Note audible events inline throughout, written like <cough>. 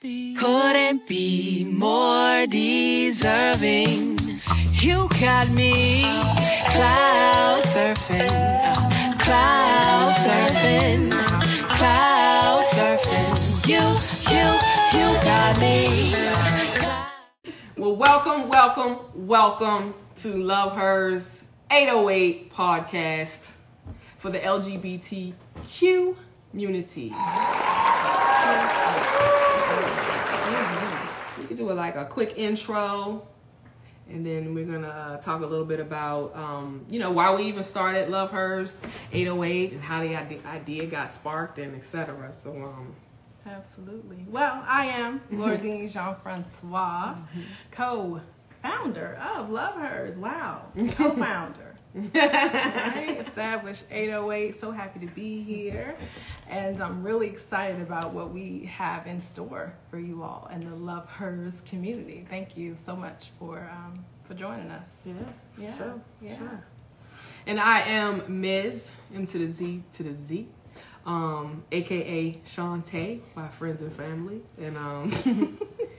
be, couldn't be more deserving. You got me cloud surfing, cloud surfing, cloud surfing. You, you, you got me. Well, welcome, welcome, welcome to Love Hers 808 podcast for the LGBTQ community. We could do a, like a quick intro, and then we're gonna uh, talk a little bit about, um, you know, why we even started Love Hers 808 and how the idea got sparked and etc. So, um, Absolutely. Well, I am Lourdine <laughs> Jean Francois, Mm-hmm. co founder of Love Hers. Wow. <laughs> Co founder. Right? Established 808. So happy to be here. And I'm really excited about what we have in store for you all and the Love Hers community. Thank you so much for um, for joining us. yeah, Yeah. sure, Yeah. sure. And I am Ms. M to the Z to the Z, um, aka Shantae, my friends and family, and um,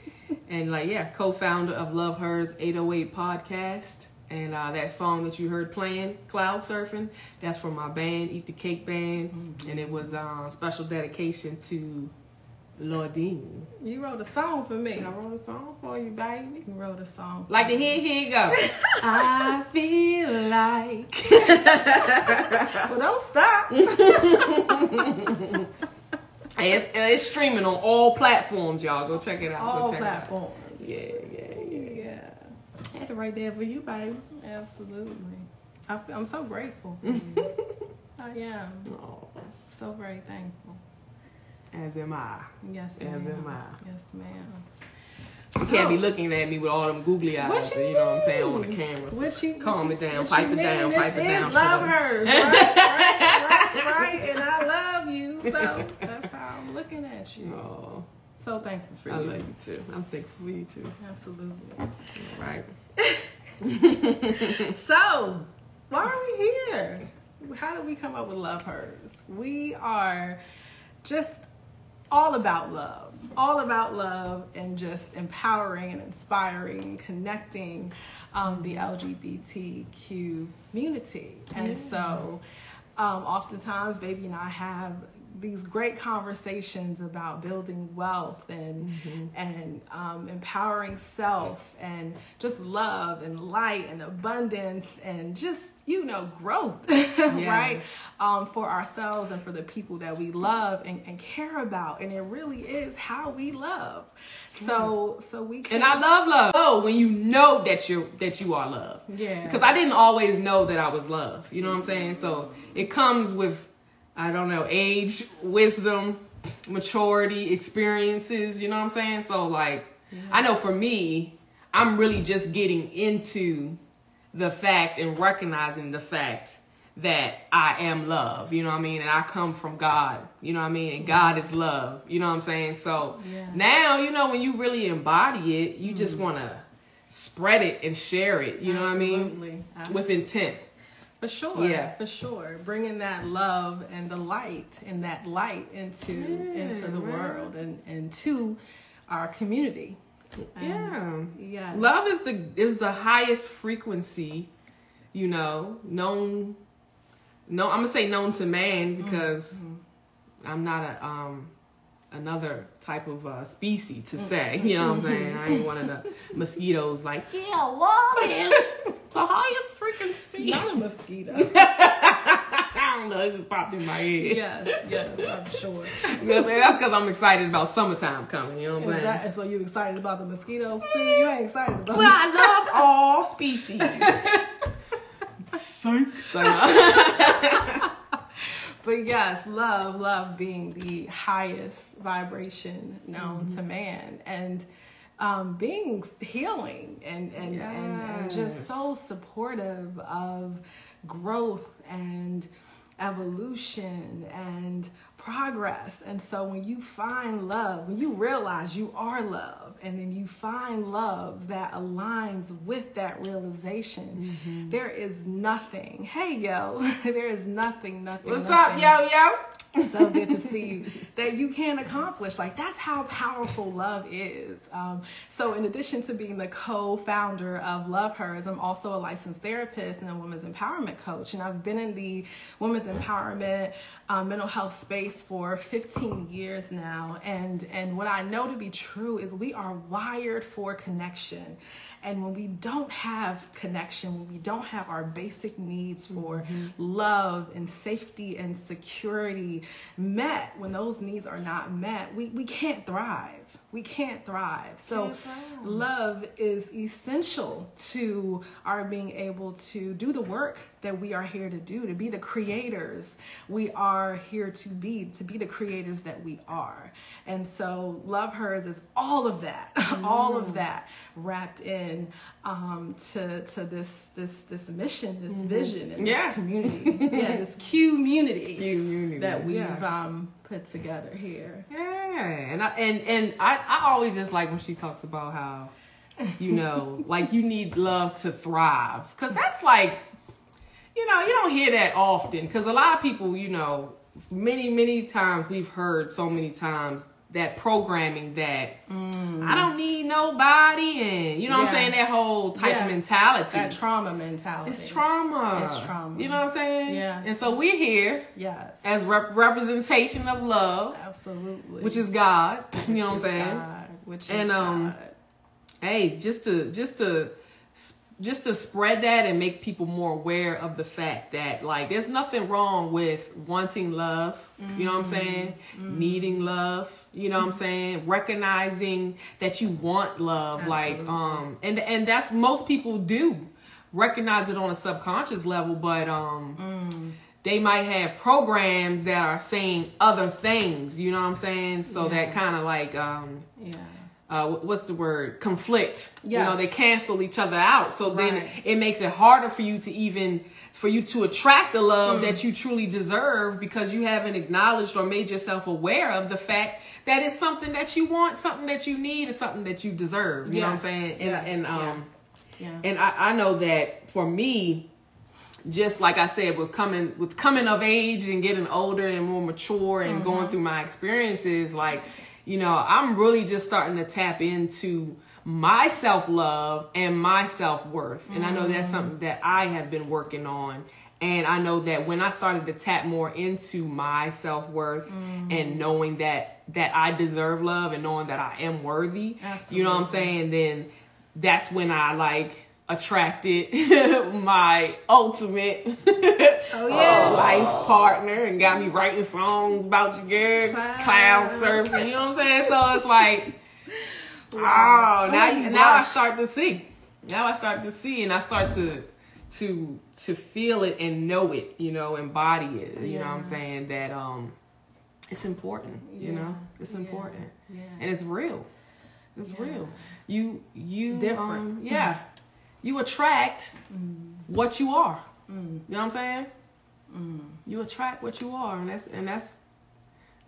<laughs> and like yeah, co-founder of Love Hers 808 podcast. And uh, that song that you heard playing, Cloud Surfing, that's from my band, Eat the Cake Band, and it was uh, special dedication to Lourdine. You wrote a song for me. I wrote a song for you, baby. You wrote a song. Like the here, here you go. <laughs> I feel like <laughs> Well, don't stop. <laughs> It's, it's streaming on all platforms, y'all. Go check it out. All Go check platforms. It out. Yeah. Yeah. Right there for you, baby. Absolutely. I, am so grateful. <laughs> I am Oh, so very thankful. as am I. Yes, As ma'am. am I. Yes, ma'am. You can't be looking at me with all them googly eyes. You you know what I'm saying on the camera. So What you calm what it down, pipe it down, pipe it down. Love her. <laughs> right, right, right, right, and I love you. So <laughs> that's how I'm looking at you. Oh, So thankful for I you. I love you too. I'm thankful for you too. Absolutely. All right. <laughs> So, why are we here? How did we come up with Love Hers? We are just all about love, all about love, and just empowering and inspiring and connecting um, the LGBTQ community. And so, um, oftentimes, baby and I have these great conversations about building wealth and and um, empowering self and just love and light and abundance and just you know growth <laughs> right um, for ourselves and for the people that we love and, and care about and it really is how we love so so we can And I love love. Oh, when you know that you're that you are love. Yeah. Because I didn't always know that I was love. You know what I'm saying? So it comes with I don't know, age, wisdom, maturity, experiences, you know what I'm saying? So like I know for me, I'm really just getting into the fact and recognizing the fact that I am love, you know what I mean? And I come from God, you know what I mean? And God is love, you know what I'm saying? So Yeah. now, you know, when you really embody it, you just mm-hmm. want to spread it and share it, you know what I mean? Absolutely. With intent. For sure. Yeah. For sure. Bringing that love and the light and that light into into the right. world and, and to our community. Yeah. Yeah. Love is the is the highest frequency, you know, known no I'm gonna say known to man because I'm not a um another type of uh, species to mm. say. You know what I'm saying? I ain't one of the <laughs> mosquitoes like, yeah, love is <laughs> the highest frequency. Not a mosquito. <laughs> I don't know, it just popped in my head. yes, yes, I'm sure. You know what I'm saying? That's because I'm excited about summertime coming, you know what I'm saying? that, so you excited about the mosquitoes too? Mm. You ain't excited about Well, I love all species. So, uh, But yes, love, love being the highest vibration known to man and um, being healing and, and, and, and just so supportive of growth and evolution and progress. And so when you find love, when you realize you are love, and then you find love that aligns with that realization, mm-hmm. there is nothing. Hey, yo, <laughs> there is nothing, nothing. What's nothing up, yo, yo? So good to see you that you can accomplish. Like that's how powerful love is. Um, so in addition to being the co-founder of Love Hers, I'm also a licensed therapist and a women's empowerment coach. And I've been in the women's empowerment um, mental health space for 15 years now. And and what I know to be true is we are wired for connection. And when we don't have connection, when we don't have our basic needs for mm-hmm. love and safety and security met, when those needs are not met, we, we can't thrive we can't thrive. So, can't thrive. love is essential to our being able to do the work that we are here to do, to be the creators we are here to be, to be the creators that we are. And so, Love Hers is all of that, mm. <laughs> all of that wrapped in um, to to this this this mission, this mm-hmm. vision, and yeah. this community. <laughs> yeah, this community, community. that we've yeah. um, put together here. Yeah, and I and and I I always just like when she talks about how you know <laughs> like you need love to thrive because that's like you know you don't hear that often because a lot of people you know many many times we've heard so many times that programming that mm. I don't need nobody and you know yeah. what I'm saying? That whole type yeah. of mentality. That trauma mentality. It's trauma. It's trauma. You know what I'm saying? Yeah. And so we're here yes. as rep- representation of love absolutely. which is God. <laughs> You know what I'm saying? God, which and um God. hey just to just to just to spread that and make people more aware of the fact that like there's nothing wrong with wanting love. Mm-hmm. you know what i'm saying? Mm-hmm. needing love you know what i'm saying recognizing that you want love Absolutely. like um and and that's most people do recognize it on a subconscious level but um mm. they might have programs that are saying other things you know what i'm saying so yeah. that kind of like um yeah uh, what's the word conflict yes. you know they cancel each other out so right. then it makes it harder for you to even for you to attract the love mm. that you truly deserve because you haven't acknowledged or made yourself aware of the fact that it's something that you want something that you need and something that you deserve you yeah. know what i'm saying and, yeah. and um yeah. and I, I know that for me just like I said, with coming with coming of age and getting older and more mature and mm-hmm. going through my experiences, like you know, I'm really just starting to tap into my self love and my self worth. And I know that's mm. something that I have been working on. And I know that when I started to tap more into my self worth mm. and knowing that that I deserve love and knowing that I am worthy, Absolutely. you know what I'm saying? Then that's when I like attracted <laughs> my ultimate <laughs> oh, yeah. uh, life partner and got me writing songs about your girl, wow. cloud surfing. You know what I'm saying? So it's like, wow. oh, now now I start to see. Now I start to see, and I start to to to feel it and know it. You know, embody it. You yeah. know what I'm saying? That um, it's important. Yeah. You know, it's important, yeah. and it's real. It's real. You you it's different. Um, yeah you attract mm. what you are. Mm. You know what I'm saying? Mm. You attract what you are, and that's and that's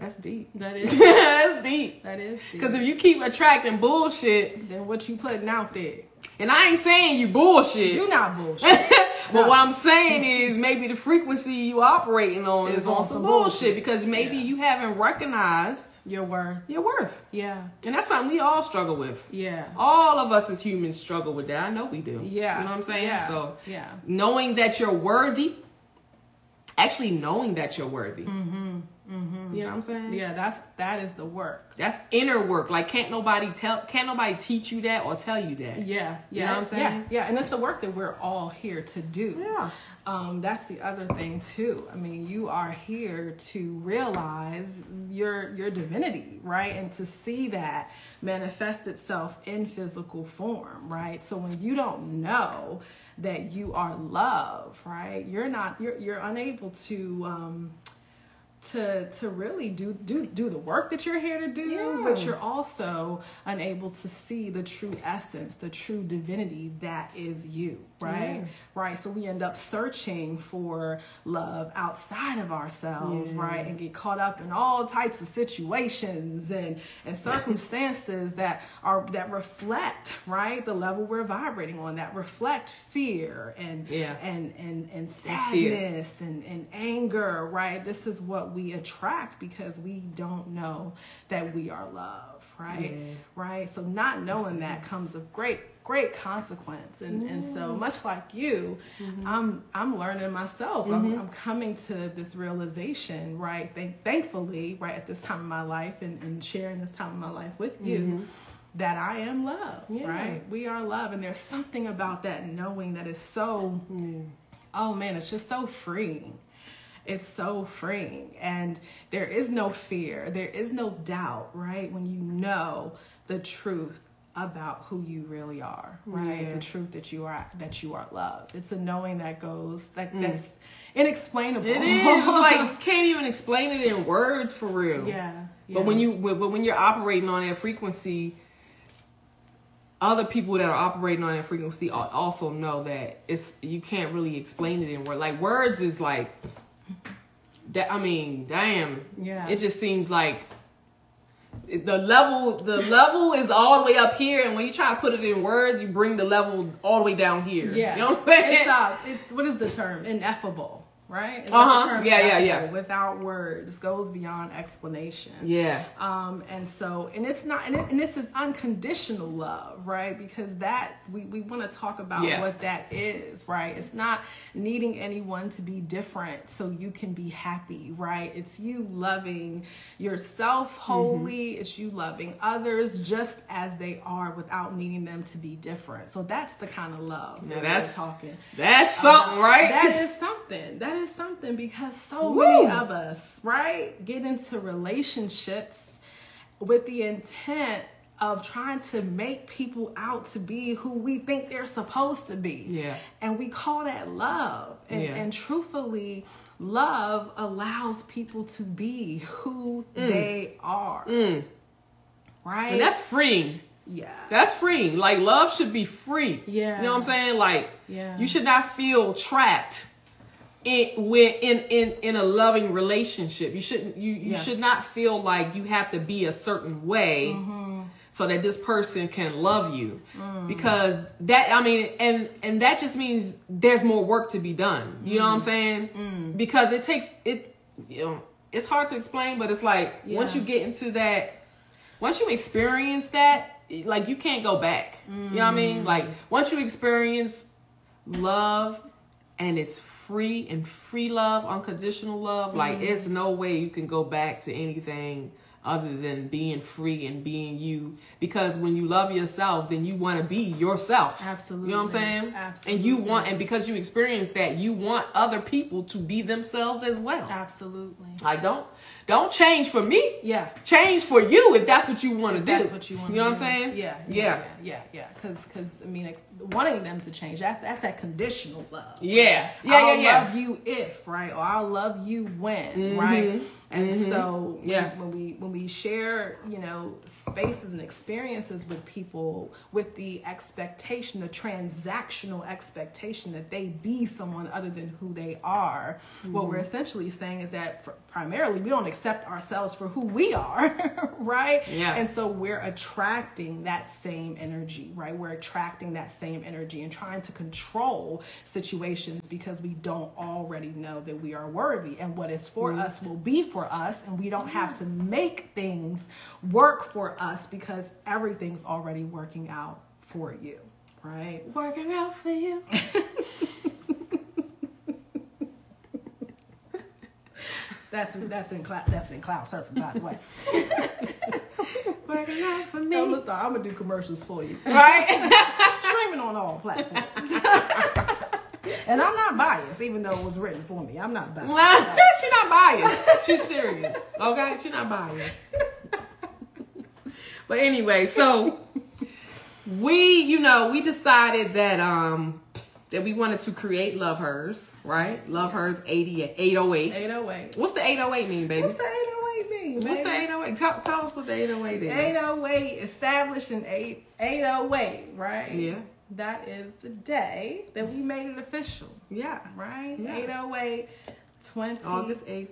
that's deep. That <laughs> is that's deep. That is because if you keep attracting bullshit, then what you putting out there. And I ain't saying you bullshit. You're not bullshit. <laughs> but no. what I'm saying is maybe the frequency you operating on is, is on some bullshit, bullshit, because maybe yeah. you haven't recognized your worth. Your worth. Yeah. And that's something we all struggle with. Yeah. All of us as humans struggle with that. I know we do. Yeah. You know what I'm saying? Yeah. So yeah. knowing that you're worthy, actually knowing that you're worthy. Mm-hmm. Mm-hmm. You know what I'm saying? Yeah, that's that is the work. That's inner work. Like can't nobody tell can't nobody teach you that or tell you that. Yeah. Yeah. You know what I'm saying? Yeah. Yeah. And it's the work that we're all here to do. Yeah. Um, that's the other thing too. I mean, you are here to realize your your divinity, right? And to see that manifest itself in physical form, right? So when you don't know that you are love, right? You're not you're you're unable to um to to really do do do the work that you're here to do yeah. but you're also unable to see the true essence the true divinity that is you right yeah. right so we end up searching for love outside of ourselves yeah. right and get caught up in all types of situations and and circumstances <laughs> that are that reflect right the level we're vibrating on that reflect fear and yeah. and and and sadness and, and, and anger right this is what what we attract because we don't know that we are love, right? Yeah. Right? So not knowing that comes of great great consequence. And, and so much like you mm-hmm. i'm i'm learning myself. I'm, mm-hmm. I'm coming to this realization right Thank, thankfully right at this time in my life and, and sharing this time in my life with you mm-hmm. that i am love Yeah. right? We are love and there's something about that knowing that is so oh man it's just so freeing. It's so freeing. And there is no fear. There is no doubt right when you know the truth about who you really are right Yeah. the truth that you are that you are love it's a knowing that goes that mm. that's inexplainable It is like <laughs> can't even explain it in words for real. yeah, But when you but when you're operating on that frequency, other people that are operating on that frequency also know that it's you can't really explain it in words. Like words is like that. I mean, damn. Yeah. It just seems like the level the level is all the way up here, and when you try to put it in words, you bring the level all the way down here. Yeah, You know what I'm saying? it's uh, it's what is the term? Ineffable, right? Uh-huh. Yeah, yeah, yeah. Without words, goes beyond explanation. yeah. Um, and so, and it's not, and, it, and this is unconditional love, right? Because that we, we want to talk about Yeah. what that is, right? It's not needing anyone to be different so you can be happy, right? It's you loving yourself wholly. Mm-hmm. It's you loving others just as they are without needing them to be different. So that's the kind of love Now that that's- we're talking. That's something, right? That is something. That is something because so Woo. many of us, right, get into relationships with the intent of trying to make people out to be who we think they're supposed to be. Yeah. And we call that love. And, Yeah. and truthfully, love allows people to be who they are. Mm. Right? Mm. And that's freeing. yeah. That's free. Like love should be free. Yeah. You know what I'm saying? Like Yeah. you should not feel trapped in with in in in a loving relationship. You shouldn't you you Yeah. should not feel like you have to be a certain way Mm-hmm. so that this person can love you. Mm. Because that I mean and and that just means there's more work to be done. You know what I'm Mm. saying? Because it takes it you know it's hard to explain but it's like once you get into that once you experience that, like you can't go back. You know what I mean? Like once you experience love and it's free and free love, unconditional love, like mm-hmm. it's no way you can go back to anything other than being free and being you. Because when you love yourself, then you want to be yourself. Absolutely. You know what I'm saying? Absolutely. And you want, and because you experience that, you want other people to be themselves as well. Absolutely. Like don't don't change for me Yeah. change for you if that's what you want to do. That's what you want. You know what I'm saying? Yeah, Yeah. yeah, yeah. Because, because I mean, ex- wanting them to change. That's that's that conditional love. Yeah. Yeah. I'll Yeah. Yeah. love you if right, or I'll love you when right. And so Mm-hmm. Yeah. when we when we share you know spaces and experiences with people with the expectation, the transactional expectation that they be someone other than who they are, what Mm-hmm. we're essentially saying is that pr- primarily we don't accept ourselves for who we are, <laughs> right? Yeah. And so we're attracting that same energy, right? We're attracting that same energy and trying to control situations because we don't already know that we are worthy and what is for mm-hmm. us will be for us and we don't have to make things work for us because everything's already working out for you, right? Working out for you. <laughs> That's that's in cloud that's in cloud surfing by the way. <laughs> Working out for me. I'm gonna do commercials for you. Right? <laughs> Streaming on all platforms. <laughs> and I'm not biased, even though it was written for me. I'm not biased. She's not biased. She's serious. Okay? She's not biased. But anyway, so we, you know, we decided that um that we wanted to create Love Hers, right? Love Hers 80, 808. 808. What's the 808 mean, baby? What's the 808 mean? Baby? What's the 808? Tell, tell us what the 808 is. 808 established in 8, 808, right? Yeah. That is the day that we made it official, Yeah. right? Yeah. 808 2020. August 8th,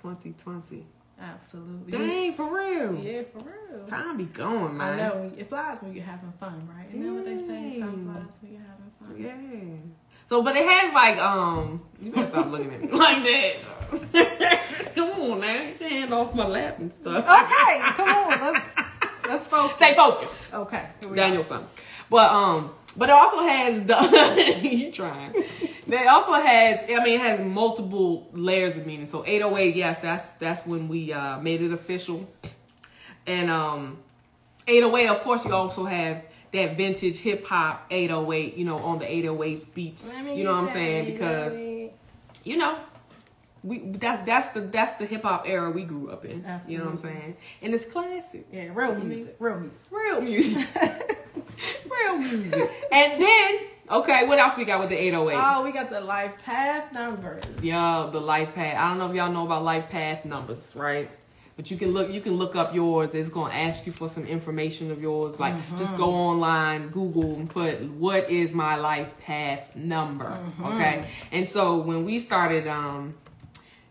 2020. Absolutely. Dang, for real. Yeah, for real. Time be going, man. I know. It flies when you're having fun, right? You know what they say? Time flies when you're having fun. Yeah. So, but it has like um. You gotta stop looking at me <laughs> like that. <laughs> Come on now, get your hand off my lap and stuff. Okay, <laughs> come on. Let's let's focus. Stay focused. Okay. here we Daniel-san. But um, but it also has the you trying. It also has I mean it has multiple layers of meaning. So 808, yes, that's that's when we uh made it official. And um 808, of course, you also have that vintage hip hop 808, you know, on the 808s beats. You know what I'm saying? Because oh you know, we that that's the that's the hip hop era we grew up in. You know what I'm saying? And it's classic. yeah, real music, real music. Real music. <laughs> Real music. And then, okay, what else we got with the 808? Oh, we got the life path numbers. Yeah, the life path. I don't know if y'all know about life path numbers, right? But you can look you can look up yours. It's gonna ask you for some information of yours. Like just go online, Google and put what is my life path number. Okay. And so when we started um,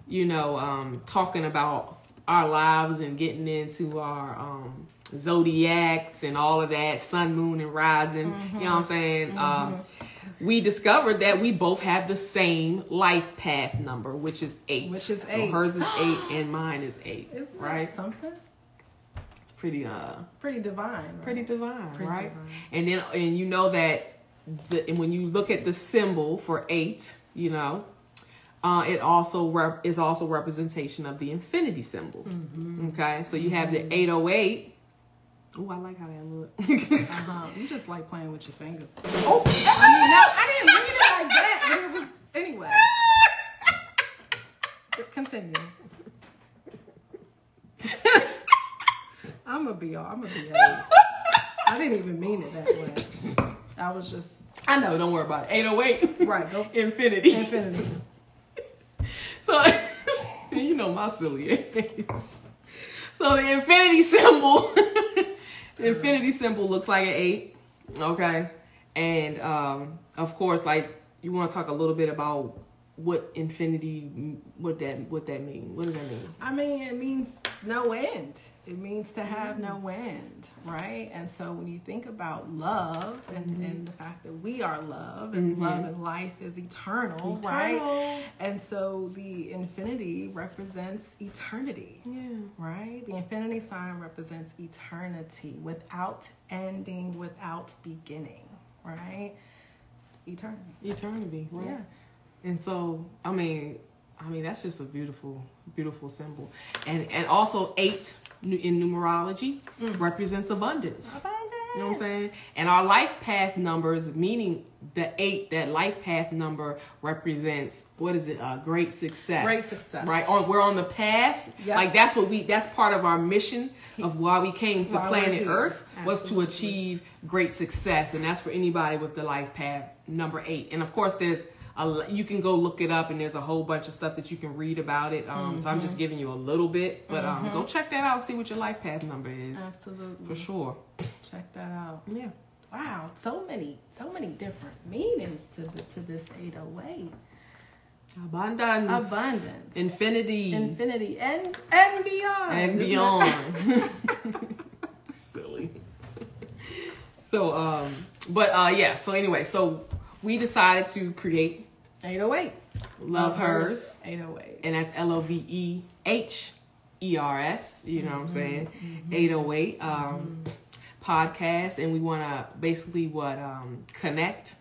you know, um talking about our lives and getting into our um zodiacs and all of that, sun, moon, and rising, you know what I'm saying? Um we discovered that we both have the same life path number, which is eight. Which is So eight. hers is <gasps> eight and mine is 8 Isn't that right? something It's pretty uh pretty divine. Right? pretty divine, Pretty right? divine. And then and you know that the and when you look at the symbol for eight, you know, uh, it also rep- is also representation of the infinity symbol. Mm-hmm. Okay, so you have the eight oh eight. Oh, I like how that look. <laughs> Uh-huh. You just like playing with your fingers. oh, I mean, no, I didn't read it like that, but it was anyway. Continue. I'm gonna be all. I'm gonna be. all- I didn't even mean it that way. I was just I know. Don't worry about it. Eight oh eight. right. Go Infinity. infinity. So <laughs> you know my silly ass. So the infinity symbol, <laughs> the infinity symbol looks like an eight. Okay, and um, of course, like you want to talk a little bit about what infinity, what that, what that mean? What does that mean? I mean, it means no end. It means to have no mm. end, right? And so when you think about love and, mm-hmm. and the fact that we are love and love mm-hmm. and life is eternal, right? And so the infinity represents eternity, Yeah. right? The infinity sign represents eternity without ending, without beginning, right? Eternity. Eternity. Right? Yeah. And so, I mean, I mean that's just a beautiful, beautiful symbol, and and also eight in numerology represents abundance. You know what I'm saying? And our life path numbers, meaning the eight, that life path number represents what is it? Uh, great success. Great success. Right? On we're on the path. Yep. Like that's what we. That's part of our mission of why we came to Why planet. Earth was to achieve great success, and that's for anybody with the life path number eight. And of course, there's you can go look it up, and there's a whole bunch of stuff that you can read about it. Um, So I'm Mm-hmm. just giving you a little bit, but um, go check that out, see what your life path number is Absolutely. for sure. Check that out. Yeah. Wow, so many, so many different meanings to the, to this 808. Abundance. Abundance. Infinity. Infinity and and beyond. and beyond. <laughs> <laughs> Silly. so um but uh yeah, so anyway, so we decided to create 808. Love Hers. 808. and that's L O V E H E R S, you know what I'm Mm-hmm. saying? 808 um podcast and we want to basically what um connect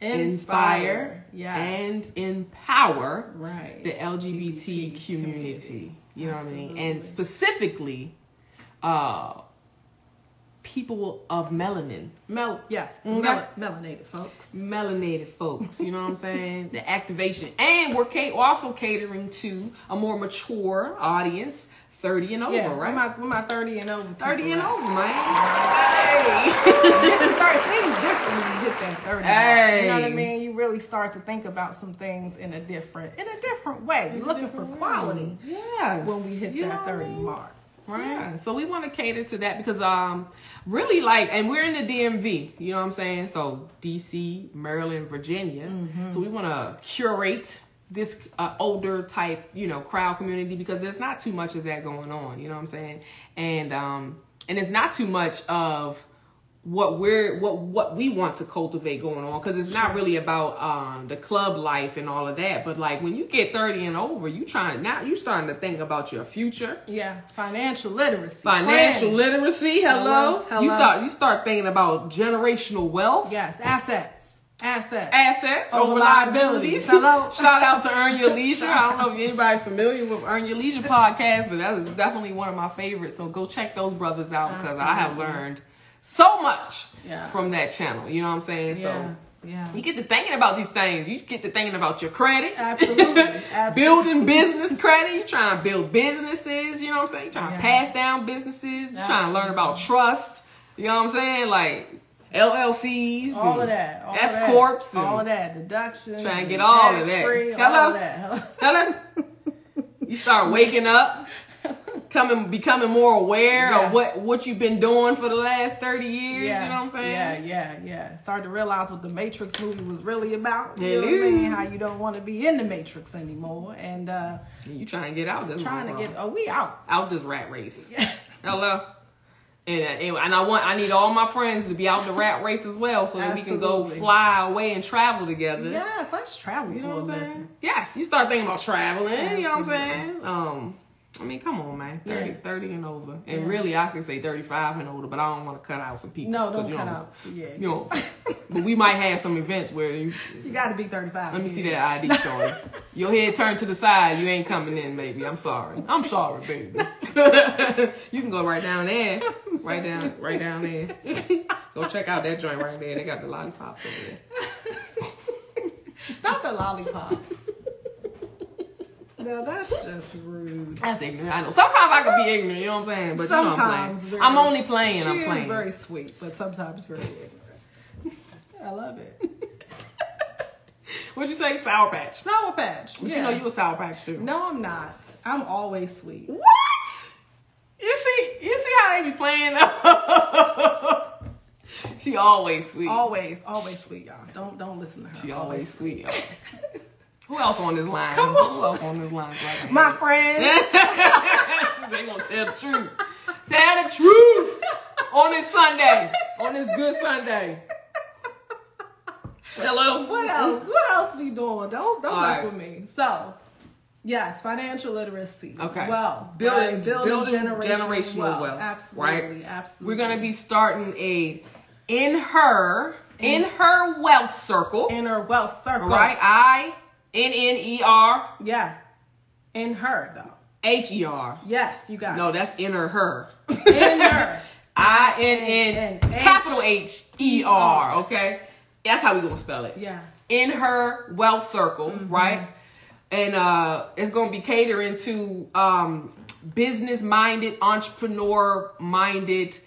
inspire, Yes. and empower right. the LGBT LGBT community. You know what I mean? And specifically, uh, people of melanin, Mel, yes. Okay. Mel, melanated folks. melanated folks. You know what I'm saying? the activation, and we're ca- also catering to a more mature audience, 30 and over, yeah, right? With my, with my 30 and over. 30 people and over, man. <laughs> 30 things different when you hit that 30 mark. You know what I mean? You really start to think about some things in a different in a different way. You're looking for quality Yes. when we hit You that what I 30 mean? mark. Right? Yeah, so we want to cater to that because um really like and we're in the DMV, you know what I'm saying? So DC, Maryland, Virginia. So we want to curate this uh, older type, you know, crowd community because there's not too much of that going on, you know what I'm saying? And um and it's not too much of what we're what what we want to cultivate going on because it's not really about um the club life and all of that but like when you get 30 and over you trying now you starting to think about your future Yeah, financial literacy. financial Planning. literacy hello, Hello, you thought you start thinking about generational wealth Yes, assets. Assets. assets Over over liabilities. liabilities. Hello. <laughs> Shout out to Earn Your Leisure. I don't know if anybody familiar with Earn Your Leisure podcast, but that is definitely one of my favorites. So go check those brothers out because I have learned so much Yeah. from that channel. You know what I'm saying? Yeah, So yeah. you get to thinking about these things. You get to thinking about your credit. Absolutely, <laughs> absolutely. Building business credit. You're trying to build businesses. You know what I'm saying? You trying Yeah. to pass down businesses. You trying to learn about trust. You know what I'm saying? Like LLCs. all of that. All S corps. All of that. Deductions. Trying to get all of that. tax-free, All Hello? of that. Hello. <laughs> Hello? you start waking up, <laughs> coming, becoming more aware Yeah. of what what you've been doing for the last thirty years. Yeah, You know what I'm saying? Yeah, yeah, yeah. Start to realize what the Matrix movie was really about. You know what I mean? How you don't want to be in the Matrix anymore. And uh You trying to get out this trying to get oh we out. out this rat race. <laughs> Yeah. hello. And, uh, and and I want I need all my friends to be out in the rat race as well, so that we can go fly away and travel together. Yes, let's travel You know what I'm saying? Yes, you start thinking about traveling. You know what I'm saying? Um, I mean, come on, man. 30, Yeah. 30 and over. And Yeah. really, I could say 35 and older, but I don't want to cut out some people. No, don't you cut know, out. Yeah. You know, but we might have some events where you, You gotta be 35. let me see that ID showing. <laughs> Your head turned to the side, you ain't coming in, baby. I'm sorry. I'm sorry, baby. <laughs> you can go right down there. Right down, right down there. go check out that joint right there. They got the lollipops over there. <laughs> Not the lollipops. No, that's just rude. That's ignorant. I know. Sometimes I can be ignorant, you know what I'm saying? But Sometimes you know I'm very- playing. I'm only playing, She I'm is very sweet, but sometimes very ignorant. I love it. <laughs> What'd you say? Sour Patch. Sour patch. But yeah. you know you a Sour Patch too. No, I'm not. I'm always sweet. What? You see, you see how they be playing? <laughs> she always sweet. Always, always sweet, y'all. Don't don't listen to her. she always sweet. <laughs> Who else on this line? Come on. Who else on this line? I My have friend. <laughs> they gonna tell the truth. Tell the truth on this Sunday. On this good Sunday. Hello. What else? What else we doing? Don't don't All mess right. with me. So, yes, financial literacy. Okay. Well, Building- right, building, building generational, generational wealth. wealth, Absolutely, right? absolutely. We're gonna be starting a in her in her wealth circle. in her wealth circle. Right? I N N E R Yeah. In her though. H E R. Yes, you got No, that's inner her. In her. <laughs> I N N capital H E R. Okay, that's how we gonna spell it. Yeah. In her wealth circle, Mm-hmm. right? And uh, it's gonna be catering to um, business minded, entrepreneur minded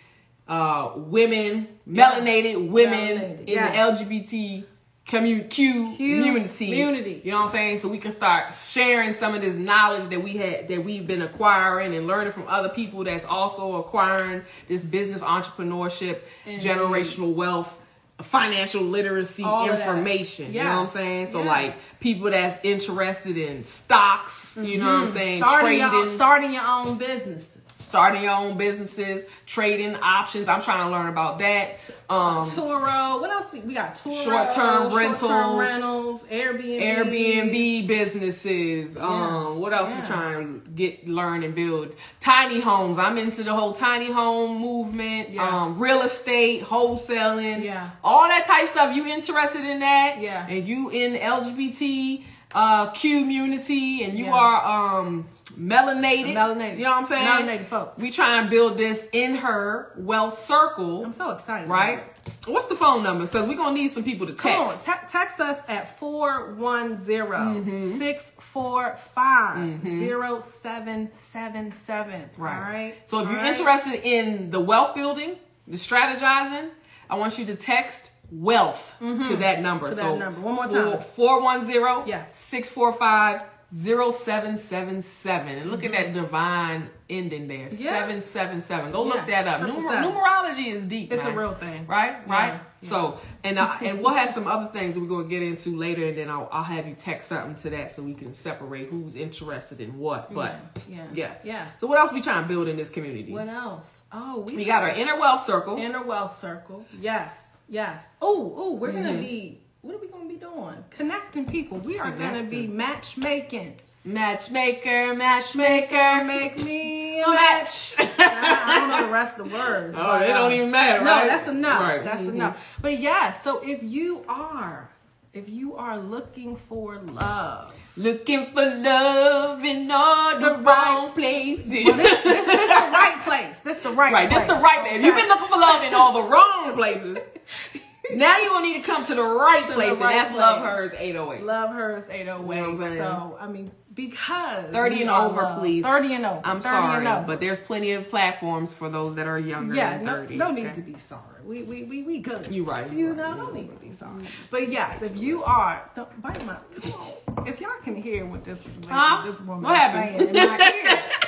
uh, women, melanated women Melanated, in yes. the LGBT commu- Q community. community. You know what I'm saying? So we can start sharing some of this knowledge that we had that we've been acquiring and learning from other people that's also acquiring this business entrepreneurship, generational wealth, financial literacy All information. You know what I'm saying? So Yes. like people that's interested in stocks, you know what I'm saying? Mm-hmm. Starting Trading, your, starting your own businesses. Starting your own businesses, trading options. I'm trying to learn about that. Um Turo. What else? We, we got Turo. Short-term rentals. short-term rentals, Airbnb. Airbnb businesses. Um, what else we Yeah. trying to get, learn, and build? Tiny homes. I'm into the whole tiny home movement. Yeah. Um, real estate, wholesaling. Yeah. All that type stuff. You interested in that? Yeah. And you in LGBT uh community, and you Yeah. are um melanated. Melanated. You know what I'm saying? Melanated folk. We try and build this in her wealth circle. I'm so excited. Right? What's the phone number? Because we're gonna need some people to Come on, text. te- text us at Mm-hmm. 410-645-0777. Right. All right. So if All you're right? interested in the wealth building, the strategizing, I want you to text wealth to that number. Mm-hmm. To that so number. One more time. 410 Yeah. 645 0777. And look at that divine ending there. Yeah. 777. Go look Yeah, that up. Numer- numerology is deep. It's a real thing. Right? Right? yeah. So, and uh, and we'll have some other things that we're going to get into later. And then I'll, I'll have you text something to that so we can separate who's interested in what. But, yeah, yeah. yeah. So, what else we trying to build in this community? What else? Oh, we, We got our inner wealth circle. inner wealth circle. Yes, yes. Oh, oh, we're gonna Mm-hmm. be. What are we gonna be doing? Connecting people. We are gonna be matchmaking. Matchmaker, matchmaker. Make me a Match. <laughs> match. I, don't know the rest of the words. <laughs> Oh, but, it don't um, even matter, No, right? that's enough. Right. That's Mhm. enough. But yeah, so if you are, if you are looking for love, Looking for love in all the, The wrong right- places. this, this, this the right place. This is the right. right, place. that's the right place. You've been looking for love in all the wrong places. <laughs> Now you will need to come to the right the place, right and that's place. Oh love Hers 808. Love hers 808. You know what I'm saying? so I mean, because 30 and over, loved. please. 30 and over. I'm 30 sorry, and over. but there's plenty of platforms for those that are younger yeah, than no, 30. no need okay? to be sorry. We we we we good. You right, you You right, know, you no right. need to be sorry. But yes, if you are, don't bite my. Come on. If y'all can hear what this Huh? this woman What is happened? saying in my ear. <laughs>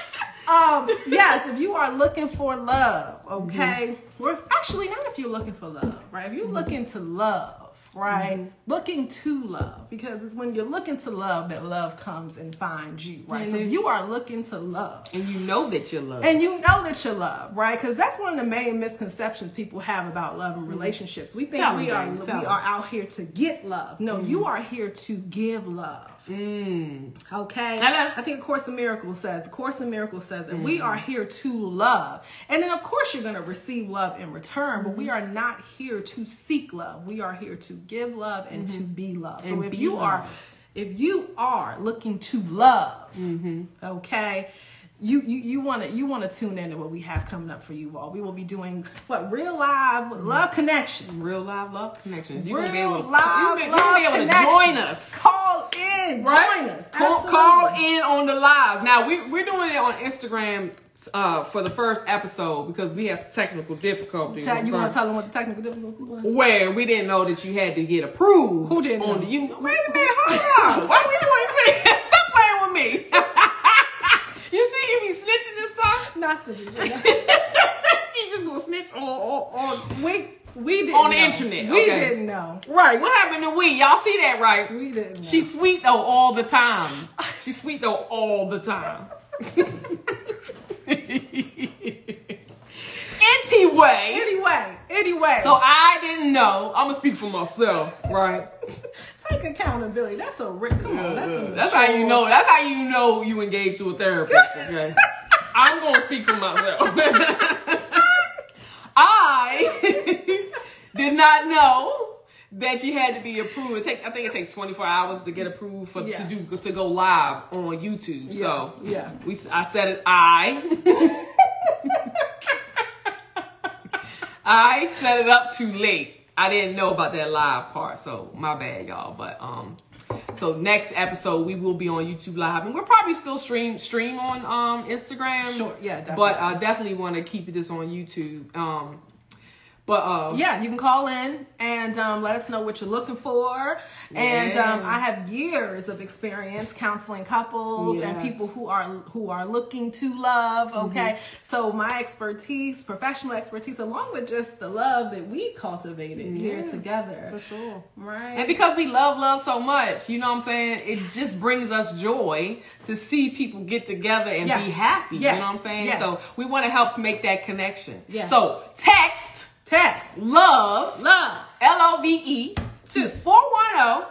Um, yes, if you are looking for love, okay? Mm-hmm. We're actually not if you're looking for love, right? If you're looking to love, right? Mm-hmm. Looking to love, because it's when you're looking to love that love comes and finds you, right? So Mhm. if you are looking to love, And you know that you're loved. and you know that you're loved, right? Because that's one of the main misconceptions people have about love and relationships. We think Tell we me, are baby, we tell are out here to get love. No, you are here to give love. Mm. Okay. Hello. I think A Course in Miracles says, Course in Miracles says that we are here to love. And then of course you're gonna receive love in return, but we are not here to seek love. We are here to give love and to be love. So And if you are if you are looking to love, Mm-hmm. okay. You, you you want to you want to tune in to what we have coming up for you all. We will be doing what real live love connection. Real live love connection. You're Real going to be able to, live gonna love be able to join us. Call in, right? join us. Call, call in on the lives. Now we we're doing it on Instagram uh, for the first episode because we had some technical difficulties. On you want to tell them what the technical difficulties was? where we didn't know that you had to get approved. Who didn't on know? the you? Wait a minute, hold on. Why are we doing this? <laughs> Stop playing with me. <laughs> you see, you be snitching and stuff. Not snitching. you <laughs> just gonna snitch on on. on. we we didn't On the know. internet, We okay. didn't know. Right, what happened to we? Y'all see that, right? We didn't. Know. She's sweet though all the time. She's sweet though all the time. <laughs> anyway, anyway. Anyway. so I didn't know. I'm gonna speak for myself, right? Take accountability. That's a ri- come on. That's, a That's how you know. That's how you know you engaged to a therapist. <laughs> Okay, I'm gonna speak for myself. <laughs> I <laughs> did not know that you had to be approved. Take, I think it takes 24 hours to get approved for Yeah. to do to go live on YouTube. So yeah. we I said it. I I set it up too late. I didn't know about that live part, so my bad, y'all. But um, so next episode we will be on YouTube live, and we'll probably still stream stream on um Instagram. Sure, yeah, But I definitely want to keep this on YouTube. Um, but uh, Yeah, you can call in and um, let us know what you're looking for. And um, I have years of experience counseling couples and Yes. Mm-hmm. people who are who are looking to love. Okay, so my expertise, professional expertise, along with just the love that we cultivated here together, for sure. right? And because we love love so much, you know what I'm saying? It just brings us joy to see people get together and Yeah. be happy. Yeah. You know what I'm saying? Yeah. So we want to help make that connection. Yeah. So text Text love. Love. L O V E to 410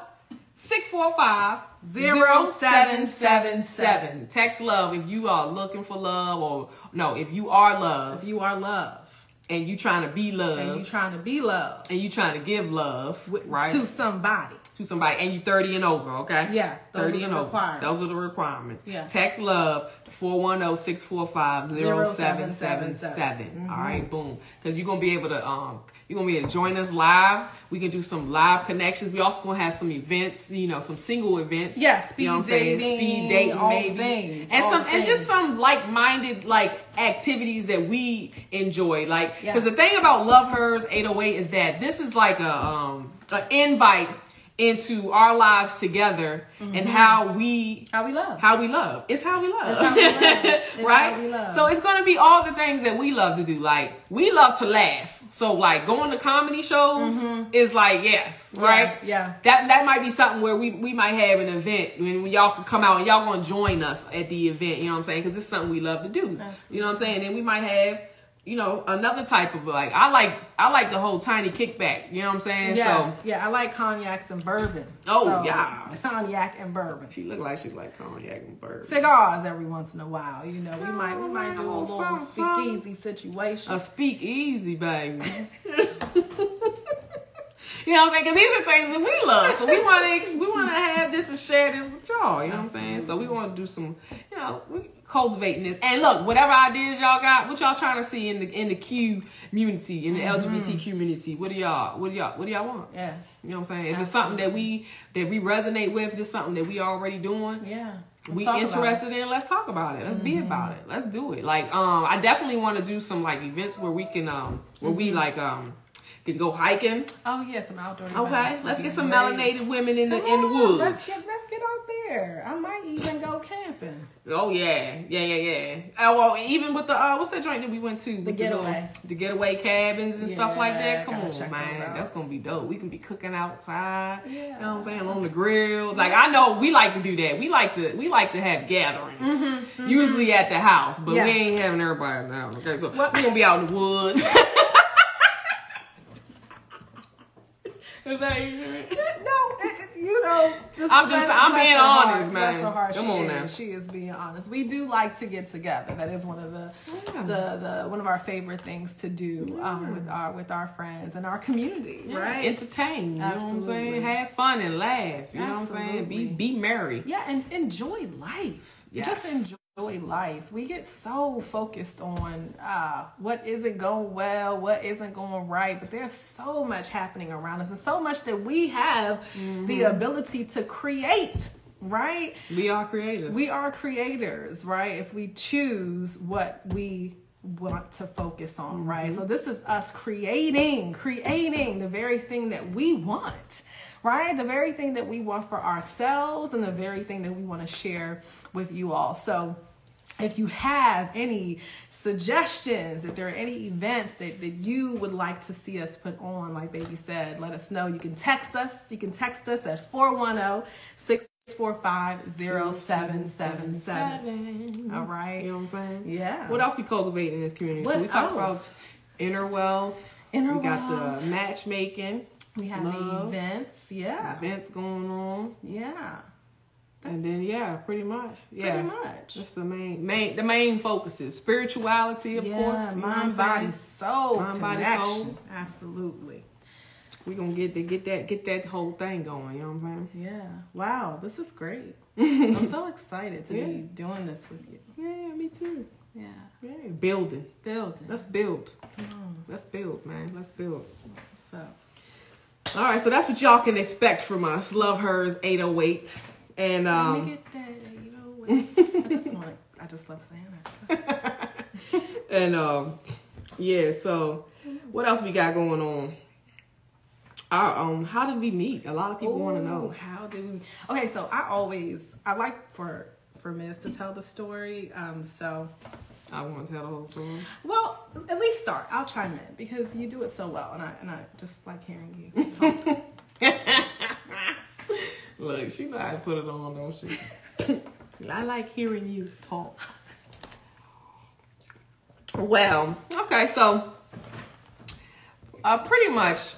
645 0777. Text love if you are looking for love or no, if you are love. If you are love. And you trying to be love. And you trying to be love. And you trying to give love, with, right? to somebody. To somebody and you 30 and over, okay? Yeah, 30 and over. Those are the requirements. Yeah. Text love to 410 645 0777. All right, boom. Because you're gonna be able to um you're gonna be able to join us live. We can do some live connections. We also gonna have some events, you know, some single events. Yeah, speed you know what I'm saying? Speed dating, maybe. things, and some and just some like-minded like activities that we enjoy. Like Yeah. because the thing about Love Hers 808 is that this is like a um an invite into our lives together and how we How we love. how we love. It's how we love. how we love. <laughs> Right? we love. So it's gonna be all the things that we love to do. Like we love to laugh. So like going to comedy shows is like yes, right? Mm-hmm. yeah. That that might be something where we we might have an event when, y'all can come out and y'all gonna join us at the event. You know what I'm saying? Because it's something we love to do. You know what I'm saying? And we might have. You know, another type of like I like I like the whole tiny kickback. You know what I'm saying? yeah, So yeah, I like cognacs and bourbon. Oh, So, yes. <laughs> cognac and bourbon. she look like she like cognac and bourbon. Cigars every once in a while, you know. We might we might do a Oh, little speakeasy situation. A speak easy, baby. <laughs> you know what I'm saying? Because these are things that we love, so we want to we want to have this and share this with y'all. You know what I'm saying? So we want to do some, you know, we cultivating this. And look, whatever ideas y'all got, what y'all trying to see in the in the Q community, in the LGBT community, what do y'all, what do y'all, what do y'all want? yeah, You know what I'm saying? If it's something that we that we resonate with, if it's something that we already doing, yeah. Let's we Mm-hmm. interested in let's talk about it let's be about it let's do it like um i definitely want to do some like events where we can um where we Mm-hmm. like um can go hiking. Oh yeah, some outdoor. okay events let's get some melanated women in the in the woods Let's get let's get out there. I might even go camping. oh yeah yeah yeah yeah oh well even with the uh what's that joint that we went to the Getaway. the getaway cabins and stuff like that come on man that's gonna be dope we can be cooking outside you know what i'm saying on the grill like i know we like to do that we like to we like to have gatherings usually at the house but Mm-hmm, Yeah. we ain't having everybody now. okay so we gonna be out in the woods <laughs> Is that? No, it- you know, just I'm just- I'm being heart, honest, bless man. her heart, Come she on is. now. She is being honest. We do like to get together. That is one of the Yeah. the, the one of our favorite things to do um, with our with our friends and our community. Right? Entertain. You know what I'm saying? Absolutely. Have fun and laugh. You know what I'm saying? Be be merry. Yeah, and enjoy life. Yes. Just enjoy life. We get so focused on uh, what isn't going well, what isn't going right, but there's so much happening around us, and so much that we have the ability to create. Right? We are creators. We are creators, right? If we choose what we want to focus on, right? So this is us creating, creating the very thing that we want, right? The very thing that we want for ourselves and the very thing that we want to share with you all. So if you have any suggestions, if there are any events that, that you would like to see us put on, like Baby said, let us know. You can text us. You can text us at 410 645 0777. Mm-hmm. All right. You know what I'm saying? Yeah. What else we cultivate in this community? so What we talk about else? inner wealth. Inner we got the matchmaking. We have Love. events. Yeah. Events going on. Yeah. and then yeah, pretty much. Yeah. Pretty much. That's the main main the main focuses. Spirituality, of yeah, course. mind, body, soul, Mind, body, soul. Absolutely. We gonna get the, get that get that whole thing going, you know what I'm saying? Yeah. Wow, this is great. <laughs> I'm so excited to Yeah. be doing this with you. Yeah, me too. Yeah. Yeah. Building. Building. Let's build. Let's build, man. Let's build. What's up? All right, so that's what y'all can expect from us. Love hers 808. And Let um me get that. You know what? I just want. I just love saying <laughs> that. and um yeah, so what else we got going on? Our um how did we meet? A lot of people want to know. how did we? Okay, so I always I like for for Mzz to tell the story. Um, so I want to tell the whole story. well, at least start. I'll chime in because you do it so well, and I and I just like hearing you <laughs> talk. Look, she know put it on, don't she? <laughs> I like hearing you talk. Well, okay, so uh, pretty much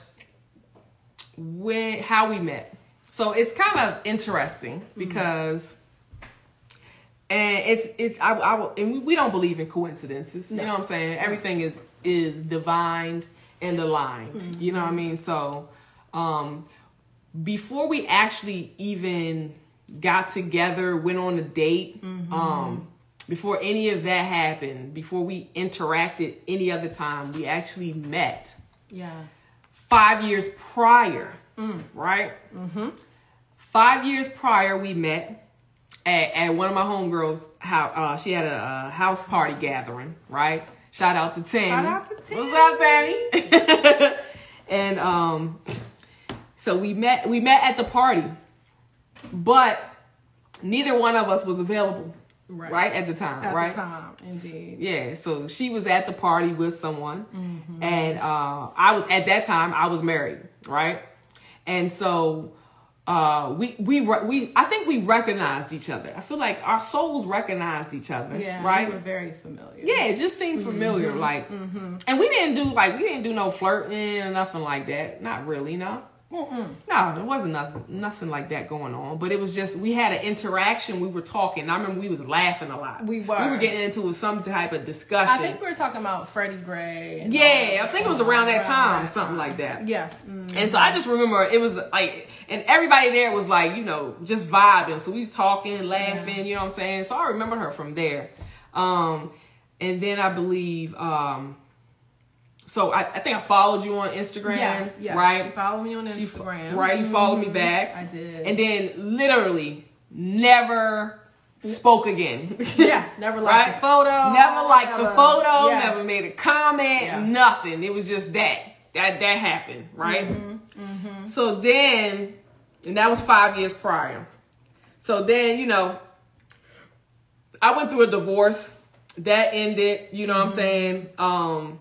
when how we met. So it's kind of interesting because, and it's it's I, I and we- we don't believe in coincidences. You know what I'm saying? Everything is is divined and aligned. You know what I mean? So, um, before we actually even got together, went on a date, um, before any of that happened, before we interacted any other time, we actually met yeah. five years prior, right? Mm-hmm. Five years prior, we met at, at one of my homegirls' house. Uh, she had a, house party gathering, right? Shout out to Tammy. Shout out to What's up, Tammy? <laughs> and um, so we met we met at the party, but neither one of us was available. Right. Right, at the time, At right? the time, indeed. Yeah, so she was at the party with someone, Mm-hmm. and uh, I was at that time I was married, right? And so uh, we we we I think we recognized each other. I feel like our souls recognized each other, Yeah, right? We were very familiar. Yeah, it just seemed familiar, Mm-hmm. like, and we didn't do like we didn't do no flirting or nothing like that. Not really, no. No, there wasn't nothing, nothing like that going on. But it was just we had an interaction. We were talking. I remember we was laughing a lot. We were. We were getting into some type of discussion. I think we were talking about Freddie Gray. yeah, I think it was around that around time, that something time. like that. Yeah. Mm. And so I just remember it was like, and everybody there was like, you know, just vibing. So we was talking, laughing, you know what I'm saying? So I remember her from there. Um, and then I believe, um, so I, I think I followed you on Instagram, Yeah, yeah. She right? followed me on She- Instagram. right? You followed me Mhm. back. I did. And then literally never spoke again. <laughs> yeah, never liked Right? the photo. Never liked the photo, yeah. never made a comment, Yeah. nothing. It was just that. That that happened, right? Mm-hmm, So then, and that was five years prior. So then, you know, I went through a divorce. That ended, you know what I'm Mm-hmm. saying? Um,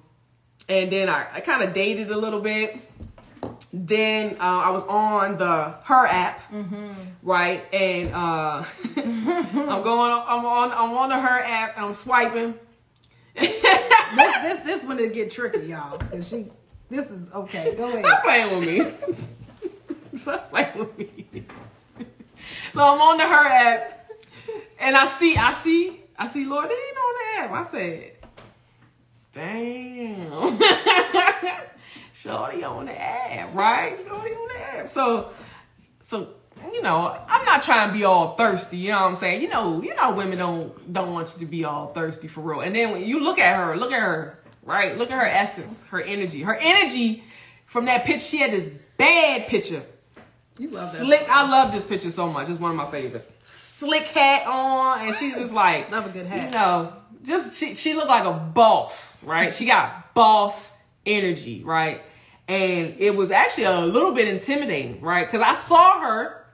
and then I, I kind of dated a little bit. Then uh, I was on the her app, Mm-hmm. right? And uh, <laughs> I'm going, I'm on, I'm on the her app, and I'm swiping. this, <laughs> this this one to get tricky, y'all. Cause she, this is okay. Go ahead. Stop playing with me. <laughs> Stop playing with me. so I'm on the her app, and I see, I see, I see Lourdine on the app. I said, "Damn, <laughs> Shorty on the app, right? Shorty on the app." So, so you know, I'm not trying to be all thirsty. You know what I'm saying? You know, you know, women don't don't want you to be all thirsty for real. And then when you look at her, look at her, right? Look at her essence, her energy, her energy from that picture. She had this bad picture. You love that. Slick. I love this picture so much. It's one of my favorites. Slick hat on, and she's just like, Love a good hat. You know, just she she looked like a boss, right? She got boss energy, right? And it was actually a little bit intimidating, right? Because I saw her,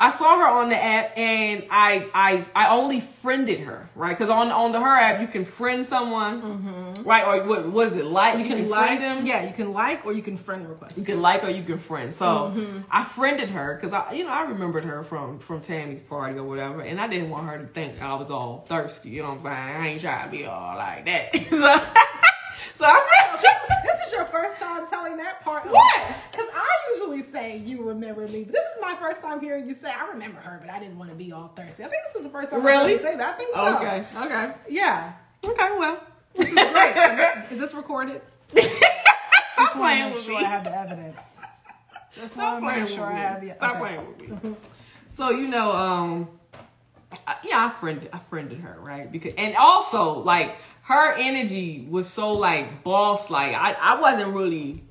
I saw her on the app, and I I I only friended her, right? Because on on the her app you can friend someone, right? Or what was it like? You, Mm-hmm. You can, can like them. Yeah, you can like or you can friend request. You can like or you can friend. So Mm-hmm. I friended her because I, you know, I remembered her from from Tammy's party or whatever, and I didn't want her to think I was all thirsty. You know what I'm saying? I ain't trying to be all like that. <laughs> so, so I friended. This is your first time telling that part. What? Because I usually say you remember me, but this is my first time hearing you say I remember her, but I didn't want to be all thirsty. I think this is the first time I Really? you say that. I think so. Okay. Okay. Yeah. Okay. Well, This is great. is this recorded? <laughs> stop Just want to playing make with sure me. I have the evidence. Just Stop playing make with sure me. I have the Stop okay. playing with me. So you know, um, I- yeah, I friended, I friended her, right? Because and also like her energy was so like boss like. I I wasn't really.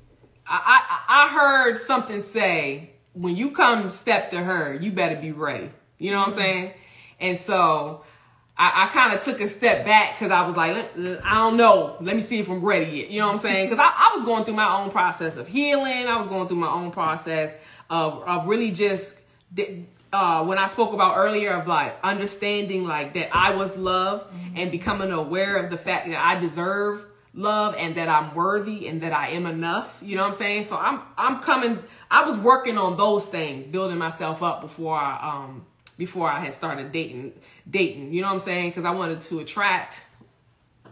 I I, I heard something say when you come step to her, you better be ready. You know what I'm mm-hmm. saying? And so. I, I kind of took a step back because I was like, I don't know. Let me see if I'm ready yet. You know what I'm saying? Because I, I was going through my own process of healing. I was going through my own process of, of really just, uh, when I spoke about earlier of like understanding like that I was loved and becoming aware of the fact that I deserve love and that I'm worthy and that I am enough. You know what I'm saying? So I'm, I'm coming, I was working on those things, building myself up before I, um, before I had started dating, dating, you know what I'm saying? Because I wanted to attract,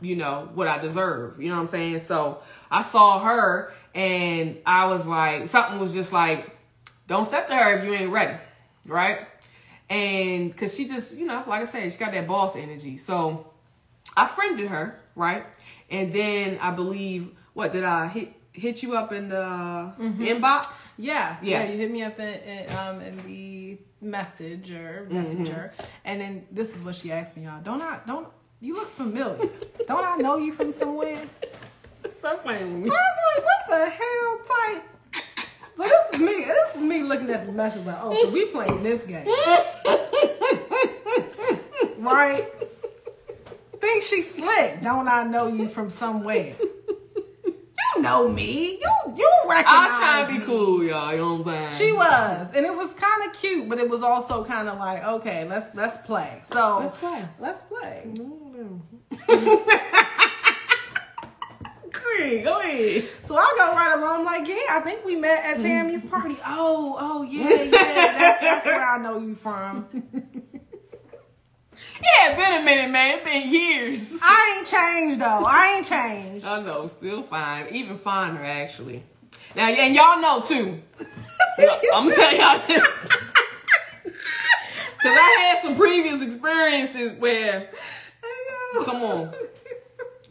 you know, what I deserve, you know what I'm saying? So I saw her and I was like, something was just like, don't step to her if you ain't ready, right? And because she just, you know, like I said, she got that boss energy. So I friended her, right? And then I believe, what did I hit? Hit you up in the inbox? Yeah, Yeah. yeah, You hit me up in, in um in the message or Mm-hmm. messenger, and then this is what she asked me, y'all. Don't I don't you look familiar? don't I know you from somewhere? <laughs> Stop playing with I was like, what the hell type? So this is me. This is me looking at the message like, oh, so we playing this game, <laughs> right? Think she slick? Don't I know you from somewhere? You know me. You you recognize. I was trying to be me. cool, y'all. You know what I'm saying? She was, and it was kind of cute, but it was also kind of like, okay, let's let's play. So Let's play. Let's play. Mm-hmm. Go <laughs> ahead, go ahead. So I go right along, like, yeah, I think we met at Tammy's mm-hmm. party. Oh, oh, yeah, yeah, that's, that's where I know you from. <laughs> Yeah, been a minute, man. It's been years. I ain't changed though. I ain't changed. I know, still fine. Even finer, actually. Now, and y'all know too. <laughs> I'm gonna tell y'all. this <laughs> Because I had some previous experiences where, come on,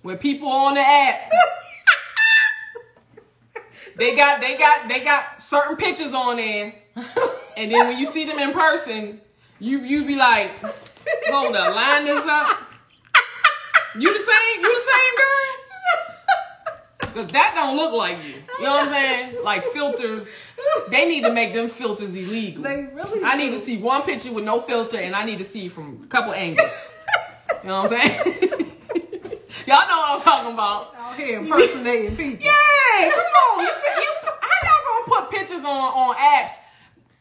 where people on the app, they got, they got, they got certain pictures on there, and then when you see them in person, you you be like, hold up, line this up. You the same? You the same girl? Cause that don't look like you. You know what I'm saying? Like filters, they need to make them filters illegal. They really I need do. to see one picture with no filter, and I need to see from a couple angles. You know what I'm saying? <laughs> Y'all know what I'm talking about. Out here impersonating people. <laughs> Yeah, come on. You, you, how y'all gonna put pictures on on apps?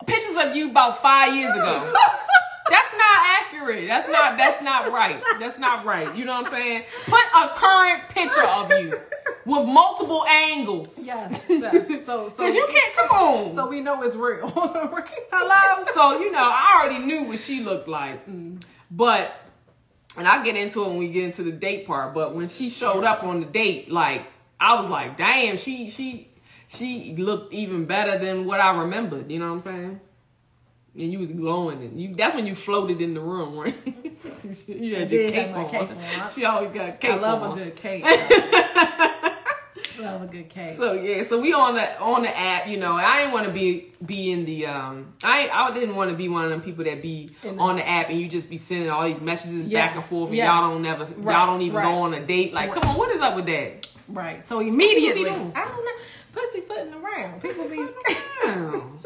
Pictures of you about five years ago. <laughs> That's not accurate. That's not that's not right. That's not right. You know what I'm saying? Put a current picture of you with multiple angles. Yes, yes. So, <laughs> so you can't come on. So we know it's real. Hello. So you know, I already knew what she looked like, mm. but and I'll get into it when we get into the date part. But when she showed up on the date, like I was like, damn, she she she looked even better than what I remembered. You know what I'm saying? And you was glowing, and you that's when you floated in the room, right? <laughs> you had your cape on. cape on. <laughs> She always got a cape I love on. a good cake. <laughs> love a good cake. So yeah, so we on the on the app, you know. I didn't want to be be in the um. I I didn't want to be one of them people that be the- on the app and you just be sending all these messages Yeah, back and forth and yeah. y'all don't never Right, y'all don't even right. go on a date. Like, Right. come on, what is up with that? right. So immediately, I doing? don't know, pussyfooting around. People be it <laughs> around?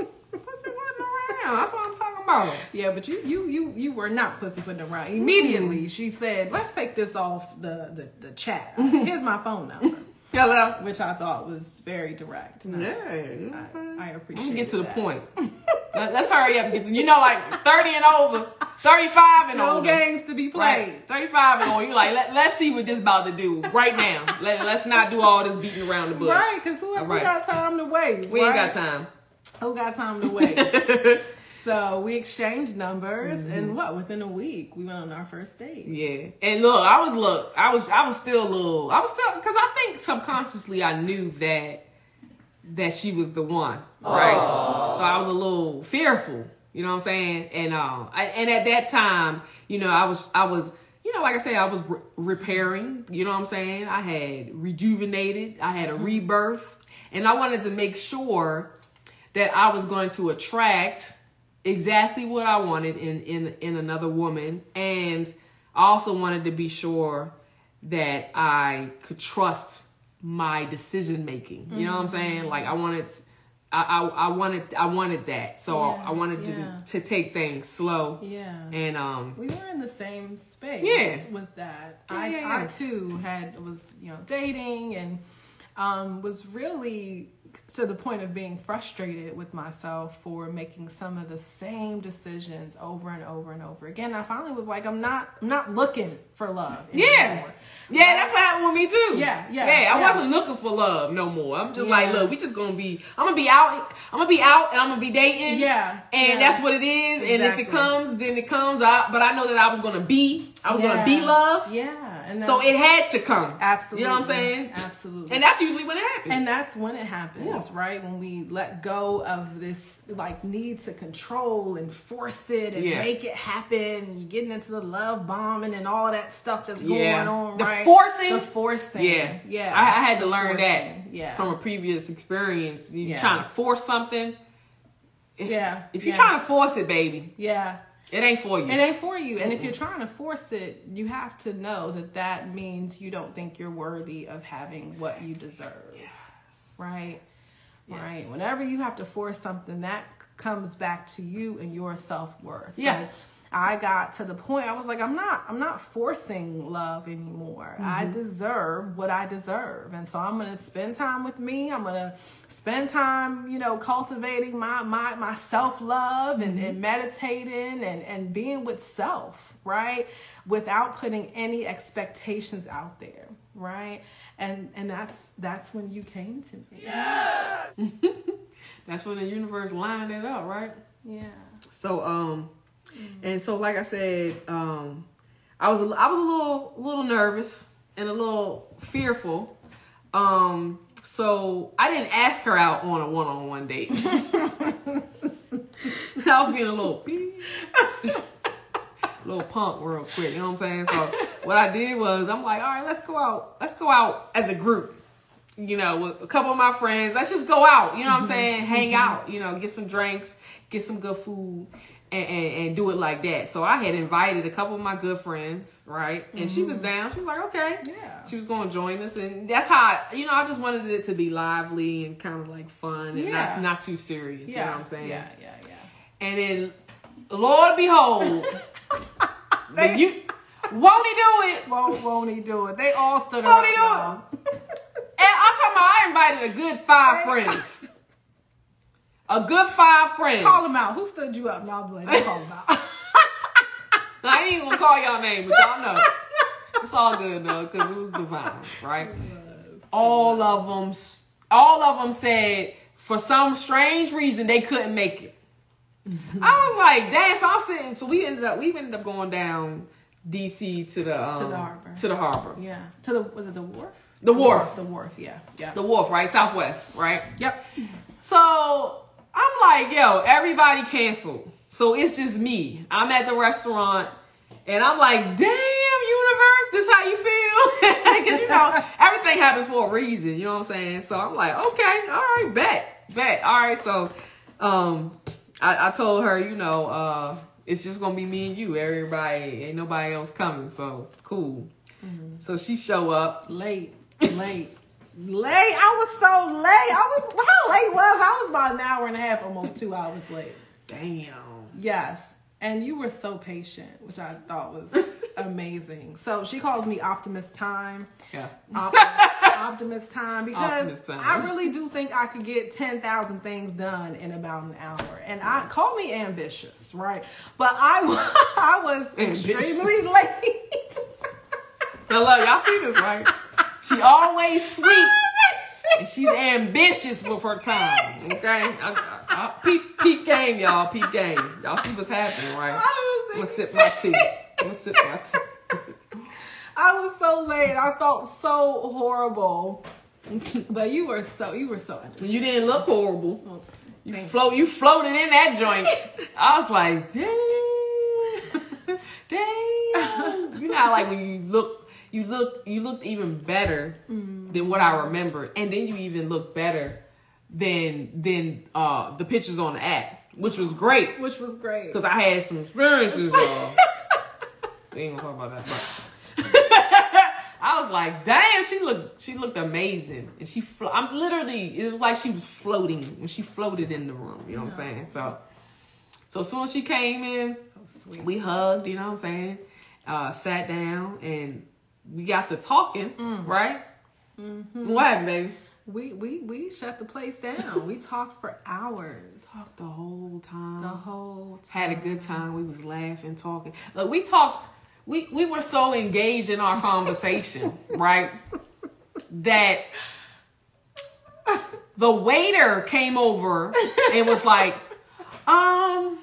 That's what I'm talking about. Yeah, but you you you you were not pussy pussyfooting around. Immediately, she said, "Let's take this off the the, the chat. <laughs> Here's my phone number," Hello. which I thought was very direct. I- Yeah? I, I appreciate. gonna get to the point. <laughs> Let, us hurry up and get to you know like 30 and over, 35 and No over. games to be played. Right. 35 and on. You're like, let, let's see what this about to do right now. Let, let's not do all this beating around the bush. Right, because who, All who got time to waste? We ain't got time. Who got time to waste? <laughs> so we exchanged numbers, Mm-hmm. and what? Within a week, we went on our first date. Yeah. And look, I was look, I was I was still a little I was still because I think subconsciously I knew that that she was the one. Right. So I was a little fearful. You know what I'm saying? And um I, and at that time, you know, I was I was you know, like I said, I was re- repairing. You know what I'm saying? I had rejuvenated. I had a rebirth, and I wanted to make sure that I was going to attract exactly what I wanted in in in another woman, and I also wanted to be sure that I could trust my decision making. You know what I'm saying? Like I wanted. I, I, I wanted I wanted that so Yeah, I wanted yeah. to to take things slow Yeah. and um we were in the same space Yeah. with that. Yeah, I, I too had was you know dating and um, was really to the point of being frustrated with myself for making some of the same decisions over and over and over again. I finally was like, I'm not I'm not looking for love. Yeah. anymore. Yeah, that's what happened with me too. Yeah, yeah, Yeah, I yeah. wasn't looking for love no more. I'm just like, Yeah. look, we just gonna be I'm gonna be out I'm gonna be out and I'm gonna be dating. Yeah, And yeah. that's what it is. And if it comes, then it comes out. But I know that I was gonna be I was gonna be love. Yeah. And So it had to come. absolutely You know what I'm saying? Absolutely. And that's usually when it happens. And that's when it happens, Yeah. right? When we let go of this like need to control and force it and Yeah. make it happen. You're getting into the love bombing and all that stuff that's going on, The right? forcing? The forcing. yeah. Yeah. I, I had to learn that. Yeah. from a previous experience. You Yeah. trying to force something. yeah. If you're yeah. trying to force it, baby, Yeah. It ain't for you. It ain't for you. And if you're trying to force it, you have to know that that means you don't think you're worthy of having what you deserve. Right? Right. Whenever you have to force something, that comes back to you and your self worth. Yeah. I got to the point I was like, I'm not, I'm not forcing love anymore. I deserve what I deserve. And so I'm gonna spend time with me. I'm gonna spend time, you know, cultivating my my my self-love and, and meditating and, and being with self, right? Without putting any expectations out there, right? And and that's that's when you came to me. yes <laughs> That's when the universe lined it up, right? Yeah. So um, and so like I said, um, I was a, I was a little little nervous and a little fearful. Um, so I didn't ask her out on a one on one date. <laughs> I was being a little <laughs> little punk real quick. You know what I'm saying? So what I did was I'm like, all right, let's go out. Let's go out as a group. You know, with a couple of my friends. Let's just go out. You know what I'm saying? Hang out. You know, get some drinks, get some good food. And, and, and do it like that. So I had invited a couple of my good friends, right? And she was mm-hmm. down. She was like, okay. Yeah. She was going to join us. And that's how, I, you know, I just wanted it to be lively and kind of like fun and Yeah. not, not too serious. Yeah. You know what I'm saying? Yeah, yeah, yeah. And then, Lord behold, <laughs> the you, won't he do it? Won't, won't he do it? They all stood Won't around. he do y'all. And I'm talking about I invited a good five friends. A good five friends. Call them out. Who stood you up? No, but call them out. <laughs> I ain't even gonna call y'all name, but y'all know. It's all good though, because it was divine, right? All of them, all of them said for some strange reason they couldn't make it. I was like, dang. So I'm sitting. So we ended up, we ended up going down DC to the um, the harbor. To the harbor. yeah. To the was it the wharf? The wharf. The wharf. Yeah. Yeah. The wharf, right? Southwest, right? yep. So I'm like, yo, everybody canceled. So it's just me. I'm at the restaurant and I'm like, damn, universe, this how you feel? <laughs> Because, you know, <laughs> everything happens for a reason. You know what I'm saying? So I'm like, okay, all right, bet, bet. All right, so um, I, I told her, you know, uh, it's just going to be me and you. Everybody, ain't nobody else coming. So cool. So she show up. Late. Late. Late. I was so late. I was how late was I? Was about an hour and a half, almost two hours late. Damn. Yes. And you were so patient, which I thought was <laughs> amazing. So she calls me Optimist Time. Yeah. Optimist, <laughs> Optimist Time because Optimist time. I really do think I could get 10,000 things done in about an hour. And I call me ambitious, right? But I, <laughs> I was extremely Ambitious. late. Hello, y'all see this, right? She always sweet. And she's ambitious with her time. Okay? I, I, I, peep, peep game, y'all. Peep game. Y'all see what's happening, right? I I'm gonna was, sip my tea. I'm gonna sip my tea. I was so late. I felt so horrible. But you were so you were so understanding. You didn't look horrible. Oh, you float. You floated in that joint. I was like, damn, <laughs> damn. You know, how, like when you look, you look, you looked even better than what I remember, and then you even looked better than than uh the pictures on the app, which was great Which was great. because I had some experiences. Uh, we ain't gonna talk about that. <laughs> I was like, damn, she looked she looked amazing. And she flo- I'm literally it was like she was floating when she floated in the room, you know what I'm saying? So so as soon as she came in, So sweet. we hugged, you know what I'm saying? Uh sat down and we got the talking, right? What happened, baby? We we we shut the place down. we <laughs> talked for hours. Talked the whole time. The whole time. had a good time. We was laughing, talking. Look, we talked. We we were so engaged in our conversation, <laughs> right? That the waiter came over and was like, um,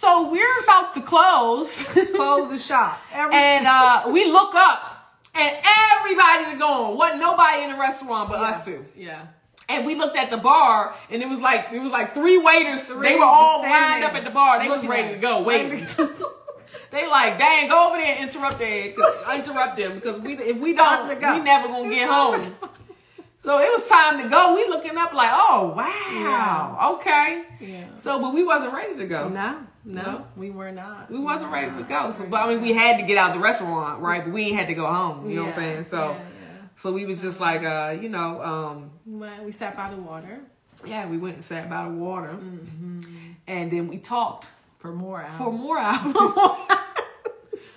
so we're about to close, <laughs> Close the shop. Every- and uh, we look up, and everybody's gone. Wasn't nobody in the restaurant but us two. Yeah. And we looked at the bar, and it was like it was like three waiters. Three they were all lined up at the bar. They was ready to go, waiting. <laughs> <laughs> they like, dang, go over there and interrupt them, interrupt them because we if we don't, we never gonna get home. So it was time to go. We looking up like, oh wow, okay. Yeah. So, but we wasn't ready to go. No, no, No. we were not. We wasn't ready to go. So, but I mean, we had to get out the restaurant, right? But we ain't had to go home. You know what I'm saying? So, yeah, yeah. so we was just like, uh, you know, um, Well, we sat by the water. yeah, we went and sat by the water, Mm-hmm. and then we talked For more hours. for more <laughs> hours.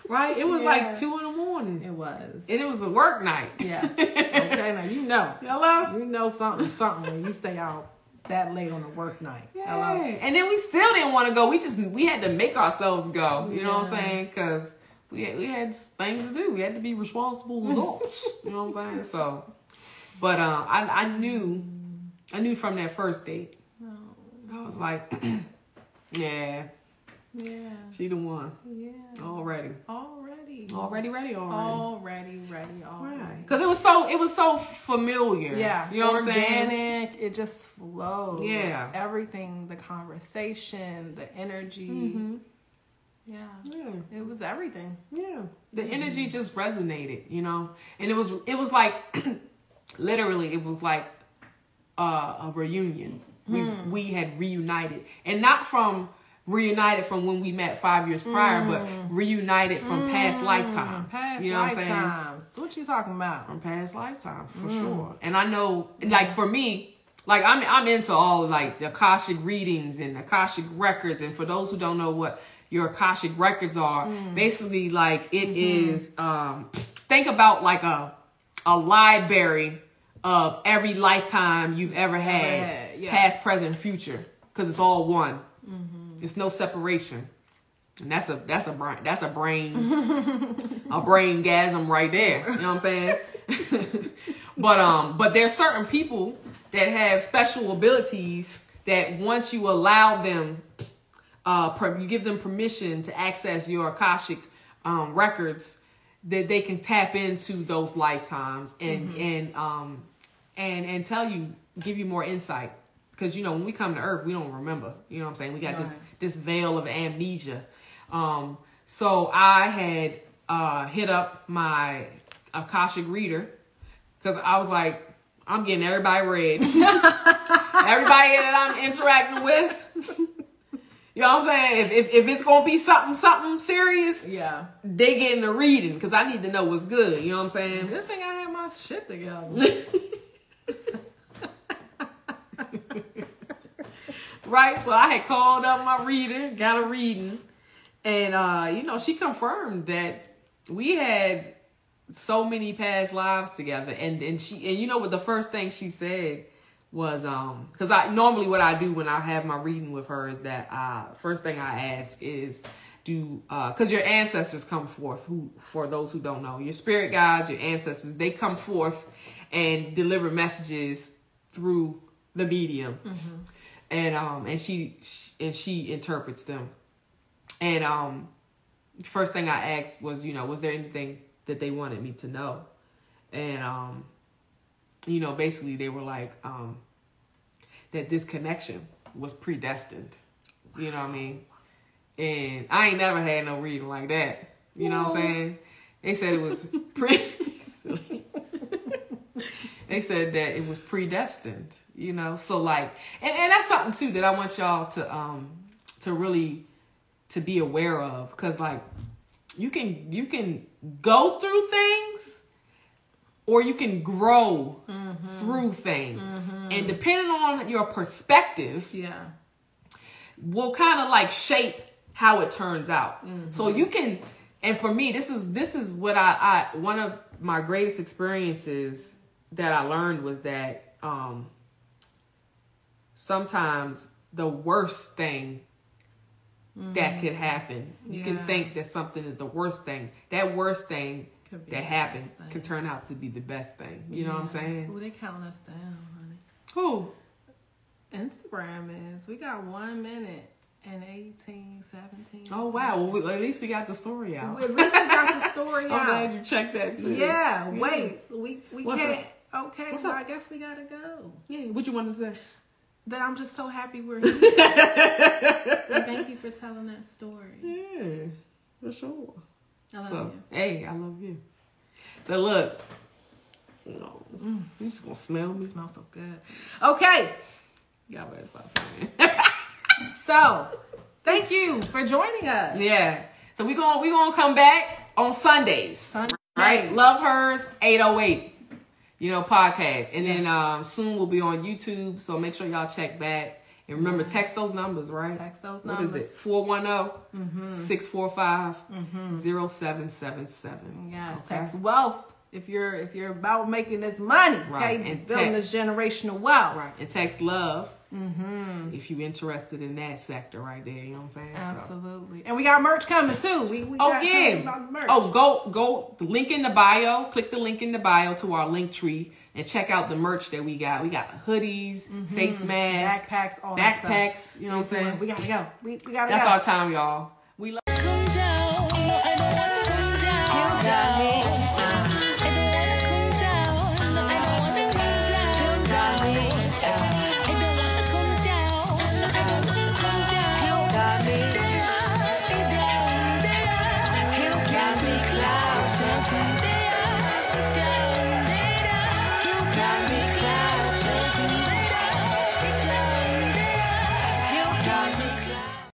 right? It was Yeah. like two in the morning. It was. And it was a work night. Yeah. <laughs> okay, now you know. Hello? You know something, something when you stay out that late on a work night. Yeah. And then we still didn't want to go. We just we had to make ourselves go. You know what I'm saying? Because we had, we had things to do. We had to be responsible <laughs> adults. you know what I'm saying? So, but uh, I I knew I knew from that first date. I was like, <clears throat> yeah, Yeah. she the one Yeah. already, Already. Already ready, already. Already ready. Already. Because it was so it was so familiar. Yeah, you know what I'm saying? organic. It just flowed. Yeah. everything, the conversation, the energy. Mhm. Yeah, Yeah. it was everything. Yeah. The energy just resonated, you know? And it was it was like <clears throat> literally it was like uh, a reunion. We we had reunited. And not from reunited from when we met 5 years prior, but mm. reunited from past mm. lifetimes. Past you know what I'm saying? lifetimes. What you talking about? From past lifetimes, for mm. sure. And I know like for me, like I'm I'm into all like the Akashic readings and Akashic records and for those who don't know what your Akashic records are, basically like it mm-hmm. is um think about like a a library of every lifetime you've ever had, yeah. past, present, future, because it's all one. Mm-hmm. It's no separation, and that's a that's a brain that's a brain a brain gasm right there. You know what I'm saying? <laughs> but um, but there's certain people that have special abilities that once you allow them, uh, per, you give them permission to access your akashic um, records, that they can tap into those lifetimes and and um and and tell you, give you more insight. Because you know when we come to Earth, we don't remember. You know what I'm saying? We got Right. this veil of amnesia. Um, so I had uh, hit up my Akashic reader because I was like, I'm getting everybody read. <laughs> everybody that I'm interacting with. You know what I'm saying? If, if, if it's gonna be something something serious, Yeah. they getting the reading because I need to know what's good. You know what I'm saying? Good thing I had my shit together. <laughs> right? So I had called up my reader, got a reading, and uh, you know, she confirmed that we had so many past lives together. And and she and you know what the first thing she said was um because I normally what I do when I have my reading with her is that uh first thing I ask is do uh because your ancestors come forth who for those who don't know your spirit guides your ancestors they come forth and deliver messages through the medium and um and she and she interprets them. And um first thing i asked was you know was there anything that they wanted me to know? And um you know basically they were like um that this connection was predestined. You know what i mean? And i ain't never had no reading like that. You know what i'm saying? They said it was pre <laughs> they said that it was predestined you know? So like and, and that's something too that i want y'all to um to really to be aware of. Because like you can you can go through things or you can grow through things. And depending on your perspective yeah. will kind of like shape how it turns out. So you can, and for me, this is this is what I, I one of my greatest experiences that I learned was that um sometimes the worst thing that mm. could happen, you Yeah. can think that something is the worst thing. That worst thing Could be that happened thing. can turn out to be the best thing. You know what I'm saying? Ooh, they counting us down, honey. Who? Instagram is. We got one minute and 18, 17. Oh wow! Well, we, at least we got the story out. At least we got the <laughs> story out. I'm glad you checked that too. Yeah, wait. We we What's can't. Okay, What's so up? I guess we gotta go. Yeah, what you want to say? That I'm just so happy we're <laughs> here. Thank you for telling that story. Yeah, for sure. I love so, you. hey, I love you. So look, no, mm, you just gonna smell me? It smells so good. Okay, Y'all better stop <laughs> so thank you for joining us. yeah. So we gonna we gonna come back on Sundays, Sundays. right? Love hers eight oh eight. You know, podcast, and then um, soon we'll be on YouTube. So make sure y'all check back. And remember, text those numbers, right? Text those numbers. What is it? 410 645 0777. Yes, Okay. tax wealth. If you're if you're about making this money, Right, okay, and building tax- this generational wealth. Right. And text love Mm-hmm. if you're interested in that sector right there. You know what I'm saying? So- Absolutely. And we got merch coming too. We, we Oh yeah. Oh, go go the link in the bio. Click the link in the bio to our link tree and check out the merch that we got. We got hoodies, mm-hmm. face masks, backpacks, all that stuff. backpacks. You know what I'm saying? We gotta go. We, we gotta That's go. our time, y'all. We love.